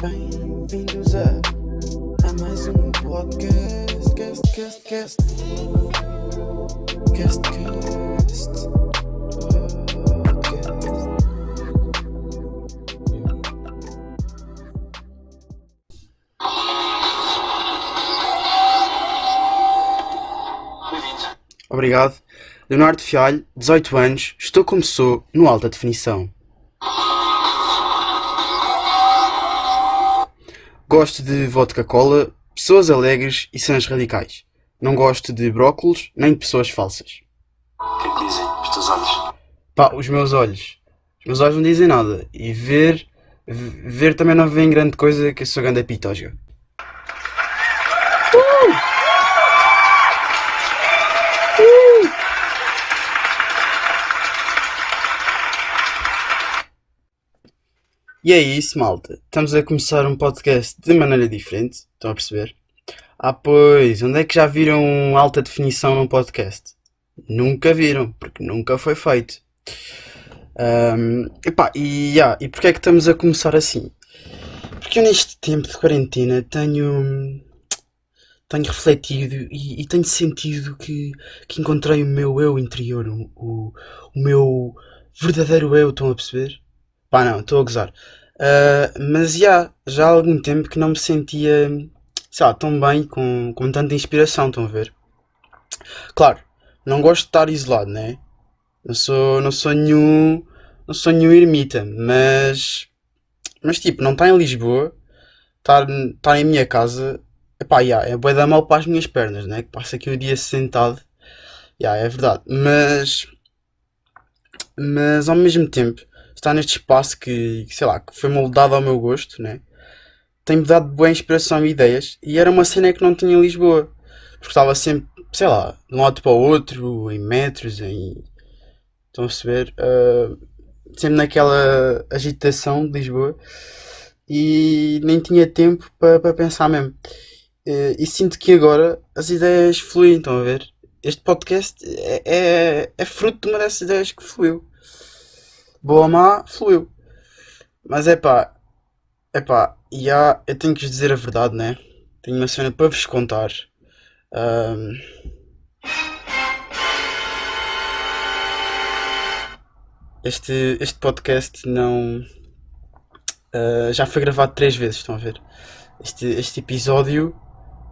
Bem-vindos a, a mais um podcast. Cast, cast, cast. Cast, cast. Obrigado. Leonardo Fialho, 18 anos, estou como sou, no alta definição. Gosto de vodka cola, pessoas alegres e cenas radicais. Não gosto de brócolos nem de pessoas falsas. O que é que dizem os teus olhos? Pá, os meus olhos. Os meus olhos não dizem nada. E ver. Ver também não vem grande coisa que eu sou grande pitógia. E é isso, malta. Estamos a começar um podcast de maneira diferente. Estão a perceber? Ah, pois, onde é que já viram alta definição num podcast? Nunca viram, porque nunca foi feito. Ahm, epá, e, yeah, e porquê é que estamos a começar assim? Porque eu neste tempo de quarentena tenho, tenho refletido e, e tenho sentido que, que encontrei o meu eu interior, o, o, o meu verdadeiro eu, estão a perceber? Pá, não, estou a gozar. Ah, mas já, já há algum tempo que não me sentia, sei lá, tão bem, com, com tanta inspiração, estão a ver? Claro, não gosto de estar isolado, né? Não sou, não sou nenhum, não sou nenhum ermita, mas, mas tipo, não estar em Lisboa, estar, estar em minha casa, epá, já, é bué da mal para as minhas pernas, né? Que passa aqui o dia sentado, já, é verdade, mas, mas ao mesmo tempo, estar neste espaço que, sei lá, que foi moldado ao meu gosto, né? Tem-me dado boa inspiração e ideias, e era uma cena que não tinha em Lisboa, porque estava sempre, sei lá, de um lado para o outro, em metros, em Estão a perceber? Ah, sempre naquela agitação de Lisboa e nem tinha tempo para para pensar mesmo. Eh, e sinto que agora as ideias fluem, estão a ver? Este podcast é, é, é fruto de uma dessas ideias que fluiu. Boa ou má, fluiu. Mas é pá, é pá, e há, eu tenho que vos dizer a verdade, né? Tenho uma cena para vos contar. Ahm, Este, este podcast não. ah, já foi gravado três vezes, estão a ver? Este, este episódio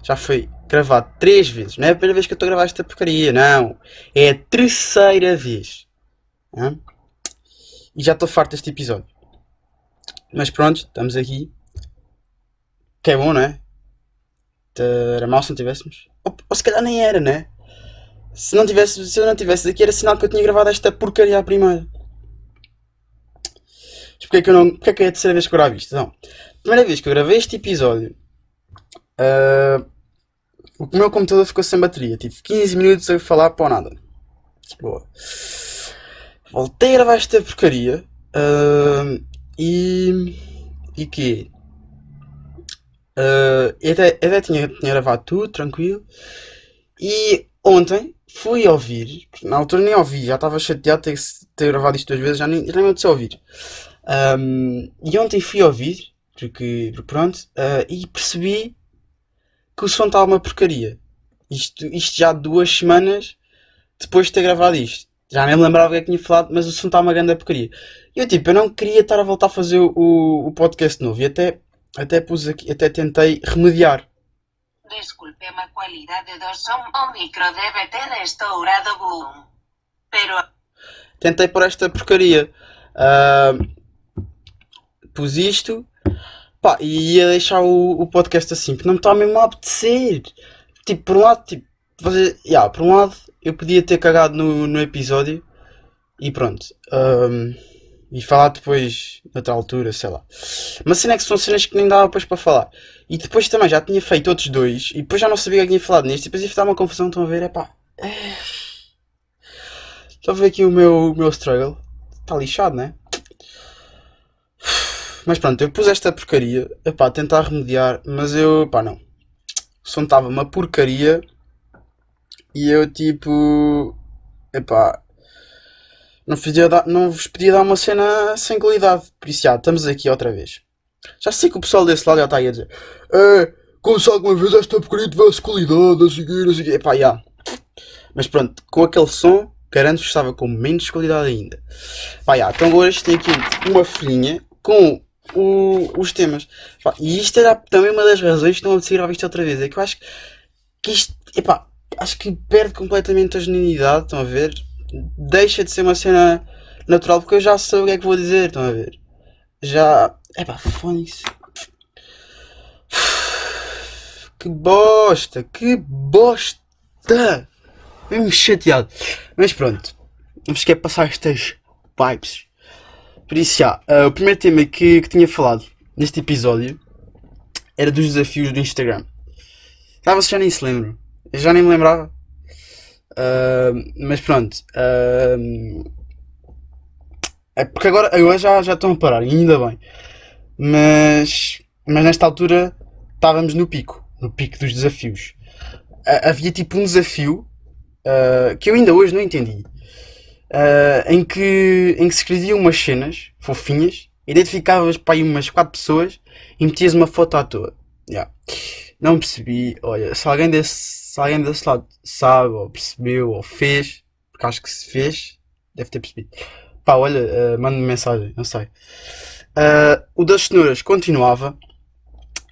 já foi gravado três vezes. Não é a primeira vez que eu estou a gravar esta porcaria, não. É a terceira vez. E já estou farto deste episódio. Mas pronto, estamos aqui. Que é bom, não é? Era mal se não tivéssemos. Ou, ou se calhar nem era, né? Se, não tivesse, se eu não tivesse aqui, era sinal que eu tinha gravado esta porcaria à primeira. Mas porquê é que eu não. Porquê é que é a terceira vez que eu gravo isto? Não. Primeira vez que eu gravei este episódio, ah, o meu computador ficou sem bateria. Tive 15 minutos a falar para nada. Boa. Voltei a gravar esta porcaria. ah, e. E que? eu até, eu até tinha, tinha gravado tudo, tranquilo. E ontem fui ouvir, na altura nem ouvi, já estava chateado de ter, ter gravado isto duas vezes, já nem, nem me apeteceu ouvir. Ahm, e ontem fui ouvir, porque, pronto, ah, e percebi que o som estava uma porcaria. Isto, isto já duas semanas depois de ter gravado isto. Já nem me lembrava o que é que tinha falado, mas o som estava uma grande porcaria. E eu tipo, eu não queria estar a voltar a fazer o, o, podcast novo. E até, até pus aqui, até tentei remediar. Disculpe a qualidade do som, o micro debe ter estourado boom. Pero tentei por esta porcaria. Ah, pus isto pá, e ia deixar o, o podcast assim, porque não me está mesmo a apetecer. Tipo, por um lado, tipo, fazer. Yeah, por um lado, eu podia ter cagado no, no episódio e pronto. Ahm, e falar depois, noutra altura, sei lá. Mas cena é que são cenas que nem dava depois para falar. E depois também já tinha feito outros dois e depois já não sabia o que tinha falado neste. E depois ia dar uma confusão, estão a ver? É pá. Estão a ver aqui o meu, o meu struggle. Está lixado, né? Mas pronto, eu pus esta porcaria. Epá, tentar remediar. Mas eu, pá, não. O som estava uma porcaria. E eu, tipo. Epá. Não, podia dar, não vos podia dar uma cena sem qualidade. Por isso, já, estamos aqui outra vez. Já sei que o pessoal desse lado já está aí a dizer É, como se alguma vez esta porcaria tivesse qualidade, a seguir, a seguir. Epá, já. Mas pronto, com aquele som, garanto que estava com menos qualidade ainda. Pá, já. Então hoje tem aqui uma folhinha com o- os temas. E isto era também uma das razões que não apetecia gravar isto outra vez. É que eu acho que isto, epá, acho que perde completamente a genuinidade, estão a ver? Deixa de ser uma cena natural porque eu já sei o que é que vou dizer, estão a ver? Já. Epá, fone-se. Que bosta, que bosta! Mesmo chateado. Mas pronto, vamos quer passar estas vibes. Por isso, já, ah, o primeiro tema que, que tinha falado neste episódio era dos desafios do Instagram. Já vocês já nem se lembram. Já nem me lembrava. Ah, mas pronto. ah, é porque agora, agora já, já estão a parar, ainda bem. Mas, mas nesta altura estávamos no pico. No pico dos desafios. Ah, havia tipo um desafio ah, que eu ainda hoje não entendi. em, que, em que se escreviam umas cenas fofinhas, identificavas para aí umas 4 pessoas e metias uma foto à toa. Yeah. Não percebi. Olha, se alguém, desse, se alguém desse lado sabe, ou percebeu, ou fez, porque acho que se fez, deve ter percebido. Pá, olha, ah, manda-me mensagem, não sei. Ah, o das cenouras continuava.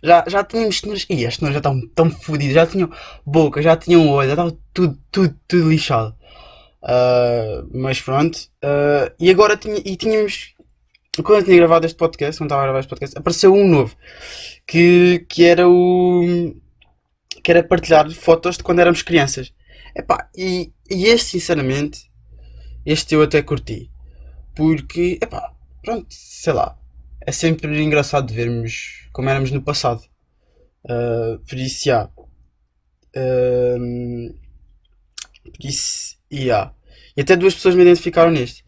Já, já tínhamos cenouras. Ih, as cenouras já estavam tão fodidas. Já tinham boca, já tinham olho, já estava tudo, tudo, tudo lixado. Ah, mas pronto. Ah, e agora tinha, e tínhamos. Quando eu tinha gravado este podcast, quando estava a gravar este podcast, apareceu um novo. Que, que era o. Que era partilhar fotos de quando éramos crianças. Epá, e, e este, sinceramente, este eu até curti. Porque, epá, pronto, sei lá. É sempre engraçado vermos como éramos no passado. Ah, por isso, já. Ahm, por isso, já. E até duas pessoas me identificaram neste.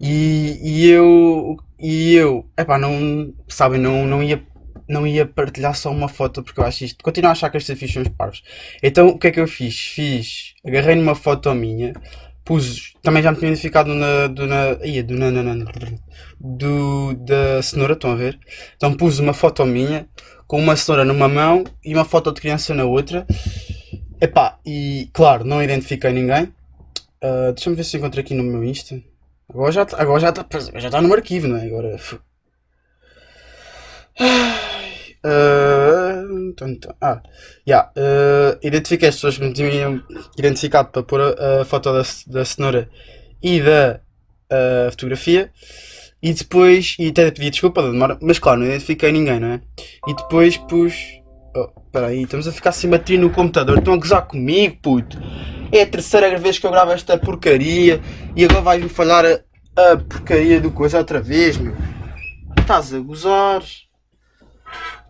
E, e eu, e eu, epá, não, sabem, não, não ia, não ia partilhar só uma foto porque eu acho isto, continuo a achar que estes desafios são os parvos. Então, o que é que eu fiz? Fiz, agarrei numa foto minha, pus, também já me tinha identificado na, do, na, ia, do, na, na, na, do, da cenoura, estão a ver? Então pus uma foto minha, com uma cenoura numa mão e uma foto de criança na outra. Epá, e claro, não identifiquei ninguém. Ah, Deixa-me ver se encontro aqui no meu Insta. Agora já agora já tá, já tá no arquivo, não é? Agora. ah, tum, tum. Ah, já. ah, identifiquei as pessoas que me tinham identificado para pôr a, a foto da, da cenoura e da ah, fotografia. E depois, e até pedi desculpa da demora, mas claro, não identifiquei ninguém, não é? E depois pus. Oh, peraí, estamos a ficar sem bateria no computador. Estão a gozar comigo, puto. É a terceira vez que eu gravo esta porcaria e agora vais-me falhar a, a porcaria do coisa outra vez, meu. Estás a gozar.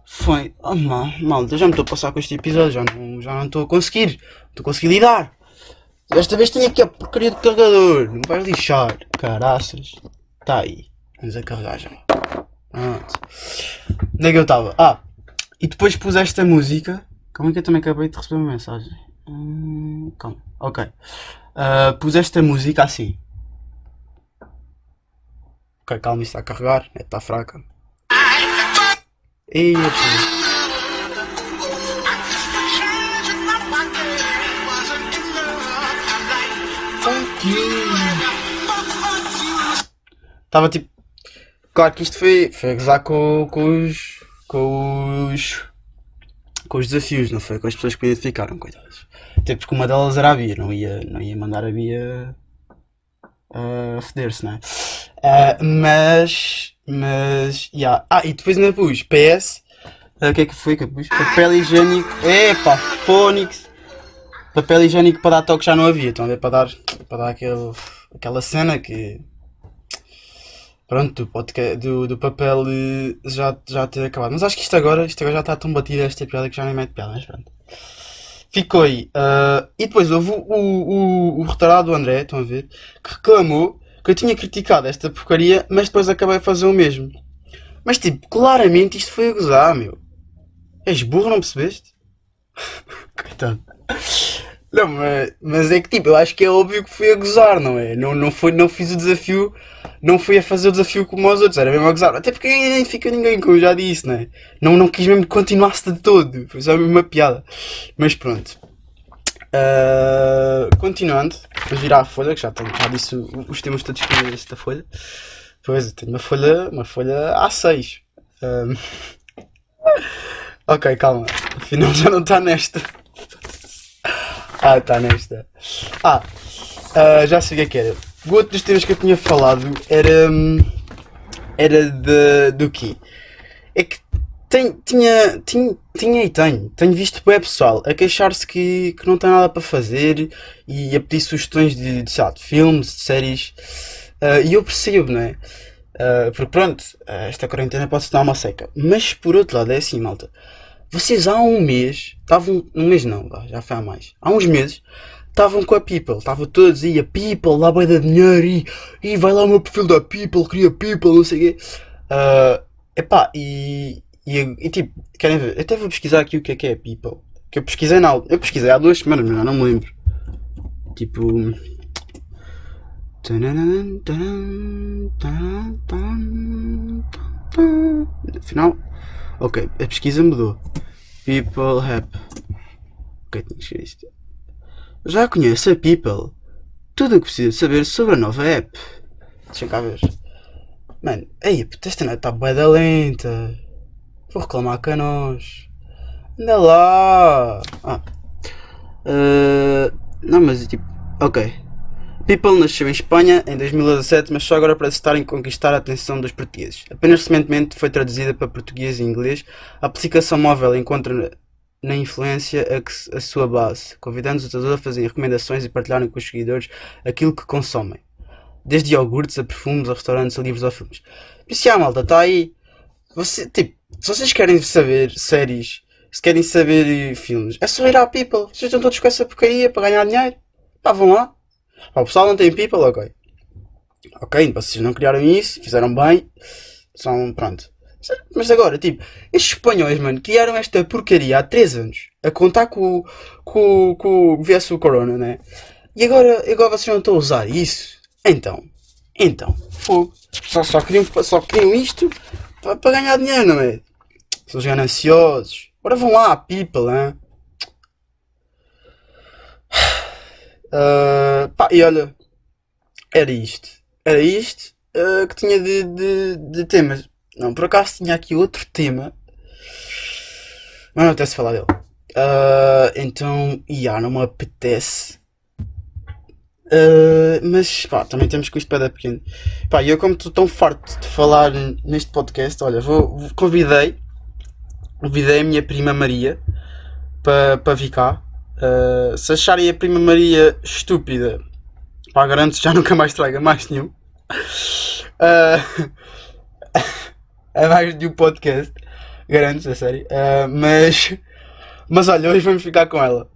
Foi. Oh, mal, malta, já me estou a passar com este episódio, já não já não estou a conseguir. Estou a conseguir lidar. Desta vez tenho aqui a porcaria do carregador. Não vais lixar. Caraças. Está aí. Vamos a carregar já. Pronto. Onde é que eu estava? Ah, e depois pus esta música. Como é que eu também acabei de receber uma mensagem? Hum, calma. Ok. Ah, pus esta música assim. Ok, calma, isto está a carregar. É, está fraca. Eita. Estava tipo. Claro que isto foi, foi a gozar com, com os. com os. com os desafios, não foi? Com as pessoas que me identificaram, coitadas. Até porque uma delas era a Bia, não ia, não ia mandar a Bia. a foder-se, não é? Ah, mas. mas. Yeah. Ah, e depois ainda pus PS. ah, O que é que foi que eu pus? Papel higiênico. Epá, Phonics. Papel higiênico para dar toque já não havia. Então, é para dar, para dar aquele, aquela cena que. Pronto, do, do, do papel eh, já, já ter acabado. Mas acho que isto agora, isto agora já está tão batido esta piada que já nem mete piada, mas pronto. Ficou aí. Ah, e depois houve o, o, o retardado André, estão a ver, que reclamou que eu tinha criticado esta porcaria, mas depois acabei a fazer o mesmo. Mas tipo, claramente isto foi a gozar, meu. És burro, não percebeste? Coitado. Não, mas, mas é que tipo, eu acho que é óbvio que fui a gozar, não é? Não, não, foi, não fiz o desafio não fui a fazer o desafio como os outros, era mesmo a gozar. Até porque ninguém identifica ninguém, como eu já disse, né? Não, não quis mesmo que continuasse de todo. Foi só uma piada. Mas pronto. Ah, continuando, vamos virar a folha, que já, tenho, já disse os temas todos que tinha desta folha. Pois, eu tenho uma folha, uma folha A6. Ahm, ok, calma. Afinal já não está nesta. Ah, está nesta. Ah, ah, já sei o que é que era. O outro dos temas que eu tinha falado era. hum, Era de, do quê? É que tem, tinha, tinha, tinha e tenho. Tenho visto bem pessoal a queixar-se que, que não tem nada para fazer e a pedir sugestões de, de, lá, de filmes, de séries. Ah, e eu percebo, não é? Ah, porque pronto, esta quarentena pode se dar uma seca. Mas por outro lado é assim, malta. Vocês há um mês, estavam. Um mês não, já foi há mais. Há uns meses, estavam com a People. Estavam todos aí, a People, lá vai dar dinheiro e, e vai lá o meu perfil da People, cria People, não sei o quê. Ah, epá, e, e, e tipo, querem ver? Eu até vou pesquisar aqui o que é que é a People. Que eu pesquisei na, eu pesquisei há duas semanas, mas não me lembro. Tipo. Afinal, ok, a pesquisa mudou. People App. Ok, tinha que escrever isto. Já conheço a People. Tudo o que precisa saber sobre a nova app. Deixa cá ver. Mano, ei, puta, esta net está bué da lenta. Vou reclamar com nós. Anda lá. Ah. Uh, não, mas tipo. Ok. People nasceu em Espanha em 2017, mas só agora para se estar em conquistar a atenção dos portugueses. Apenas recentemente foi traduzida para português e inglês. A aplicação móvel encontra na- influência a, que se- a sua base, convidando os utilizadores a fazerem recomendações e partilharem com os seguidores aquilo que consomem. Desde iogurtes a perfumes, a restaurantes, a livros ou filmes. Por isso, já, malta, está aí. Você, tipo, se vocês querem saber séries, se querem saber filmes, é só ir à People. Vocês estão todos com essa porcaria para ganhar dinheiro. Pá, vão lá. Pá, o pessoal não tem People, ok. Ok, vocês não criaram isso, fizeram bem. São, pronto. Mas agora, tipo, estes espanhóis, mano, criaram esta porcaria há 3 anos. A contar com, com, com viesse o Corona, né? E agora, agora vocês não estão a usar isso? Então, então, fogo. Só, só, queriam, só queriam isto para, ganhar dinheiro, não é? São os gananciosos. Agora vão lá, people, hein? Ah, pá, e olha, era isto. Era isto ah, que tinha de, de, de temas. Não, por acaso tinha aqui outro tema. Mas não apetece falar dele. Ah, então, ia, não me apetece. Ah, mas pá, também temos com isto para dar pequeno. Pá, eu como estou tão farto de falar neste podcast, olha, vou, convidei, convidei a minha prima Maria para para vir cá. Ah, se acharem a prima Maria estúpida, pá, garanto já nunca mais traga mais nenhum. Ah, é mais de um podcast, garanto, a sério. Ah, mas, mas olha, hoje vamos ficar com ela.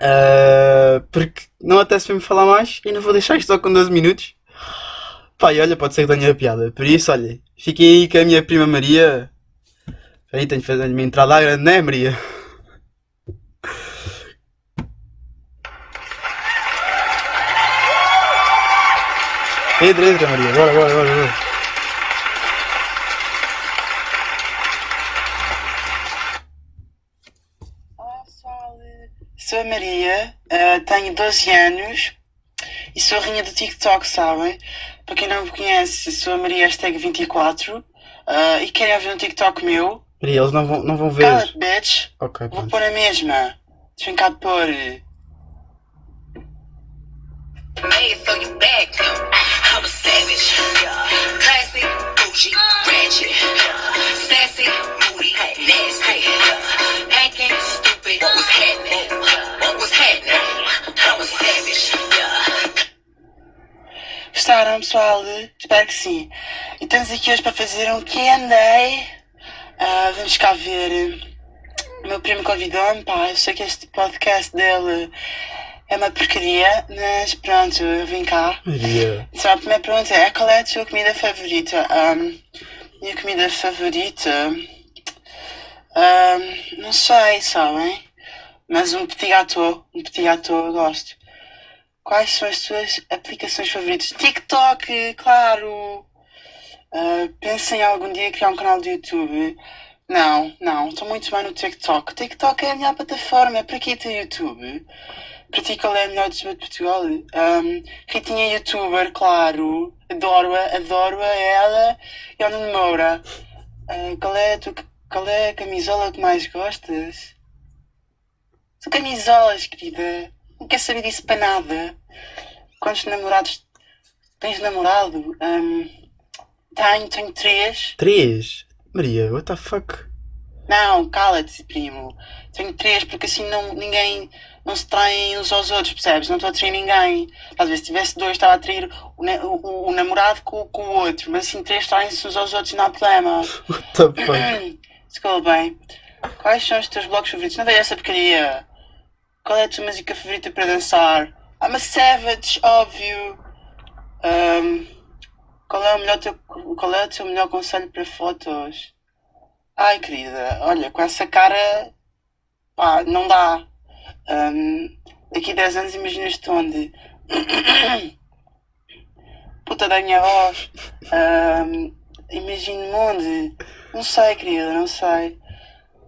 Ah, porque não apetece mesmo falar mais e não vou deixar isto só com 12 minutos. E olha, pode ser que tenha piada. Por isso, olha, fiquem aí com a minha prima Maria. Aí tenho de fazer a minha entrada à grande, não é, Maria? Entra, entra, Maria. Bora, bora, bora, bora. Sou a Maria, eh, tenho 12 anos e sou a rainha do TikTok, sabem? Para quem não me conhece, sou a Maria hashtag 24 eh, e querem ver um TikTok meu? Maria, eles não vão, não vão ver. Cala-te, bitch. Ok, Vou pôr a mesma. Deixa-me cá pôr. made so you back them. I'm a savage. Classy, bougie, ratchet. Sassy, moody, nasty. Acting stupid. What was happening? What was happening? I'm a savage. Gostaram, pessoal? Espero que sim. E estamos aqui hoje para fazer um Q&A. Ah, vamos cá ver. Meu primo convidou-me, pá. Eu sei que este podcast dele é uma porcaria, mas pronto, eu vim cá. Só a primeira pergunta é: qual é a tua comida favorita? Ahm, minha comida favorita? Ahm, não sei, sabem? Mas um petit gâteau, um petit gâteau eu gosto. Quais são as tuas aplicações favoritas? TikTok, claro! Uh, pensa em algum dia criar um canal de YouTube? Não, não, estou muito bem no TikTok. TikTok é a melhor plataforma, é para que ter YouTube? Para ti qual é a melhor de Portugal? Um, Ritinha youtuber, claro. Adoro-a, adoro-a ela e a Nuno Moura. Uh, qual, é a tu, qual é a camisola que mais gostas? São camisolas, querida. Não quer saber disso para nada. Quantos namorados tens namorado? Um, tenho, tenho três. Três? Maria, what the fuck? Não, cala-te, primo. Tenho três porque assim não, ninguém se traem uns aos outros, percebes? Não estou a trair ninguém. Às vezes, se tivesse dois, estava a trair o, o, o namorado com, com, o outro. Mas assim, três traem-se uns aos outros, não há problema. What the fuck? Bem. Quais são os teus blocos favoritos? Não vejo essa porcaria. Qual é a tua música favorita para dançar? I'm a savage, óbvio. Um, qual, é o melhor teu, qual é o teu melhor conselho para fotos? Ai, querida, olha, com essa cara, pá, não dá. Um, daqui a 10 anos imaginas-te onde? Puta da minha voz. Um, Imagino-me onde? Não sei, querida, não sei.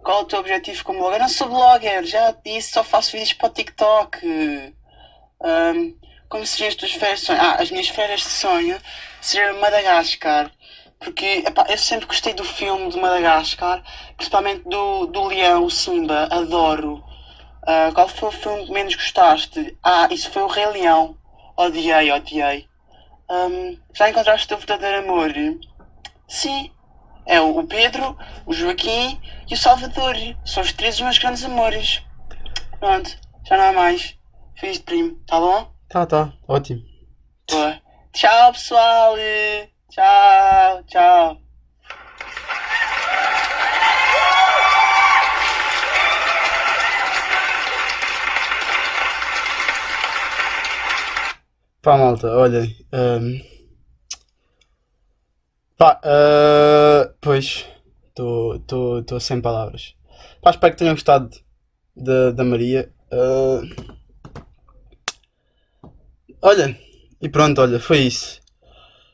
Qual é o teu objetivo como blogger? Não sou blogger, já disse, só faço vídeos para o TikTok. Um, como seriam as tuas férias de sonho? Ah, as minhas férias de sonho seriam Madagascar. Porque epá, eu sempre gostei do filme de Madagascar, principalmente do, do leão, o Simba, adoro. Uh, qual foi o filme que menos gostaste? Ah, isso foi o Rei Leão. Odiei, odiei. Um, já encontraste o teu verdadeiro amor? Sim, é o Pedro, o Joaquim e o Salvador. São os três os meus grandes amores. Pronto, já não há mais. Fiz de primo, tá bom? Tá, tá, ótimo. Boa. Tchau, pessoal. Tchau, tchau. Pá, malta, olhem. Um... Pá, uh... pois. Estou sem palavras. Pá, espero que tenham gostado da, da Maria. Uh... Olha, e pronto, olha, foi isso.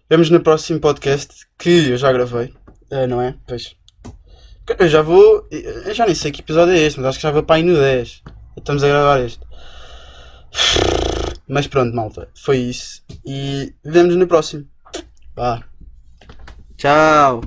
Vemos no próximo podcast que eu já gravei, uh, não é? Pois. Eu já vou. Eu já nem sei que episódio é este, mas acho que já vou para aí no 10. Estamos a gravar este. Mas pronto, malta, foi isso. E vemos no próximo. Vá. Tchau.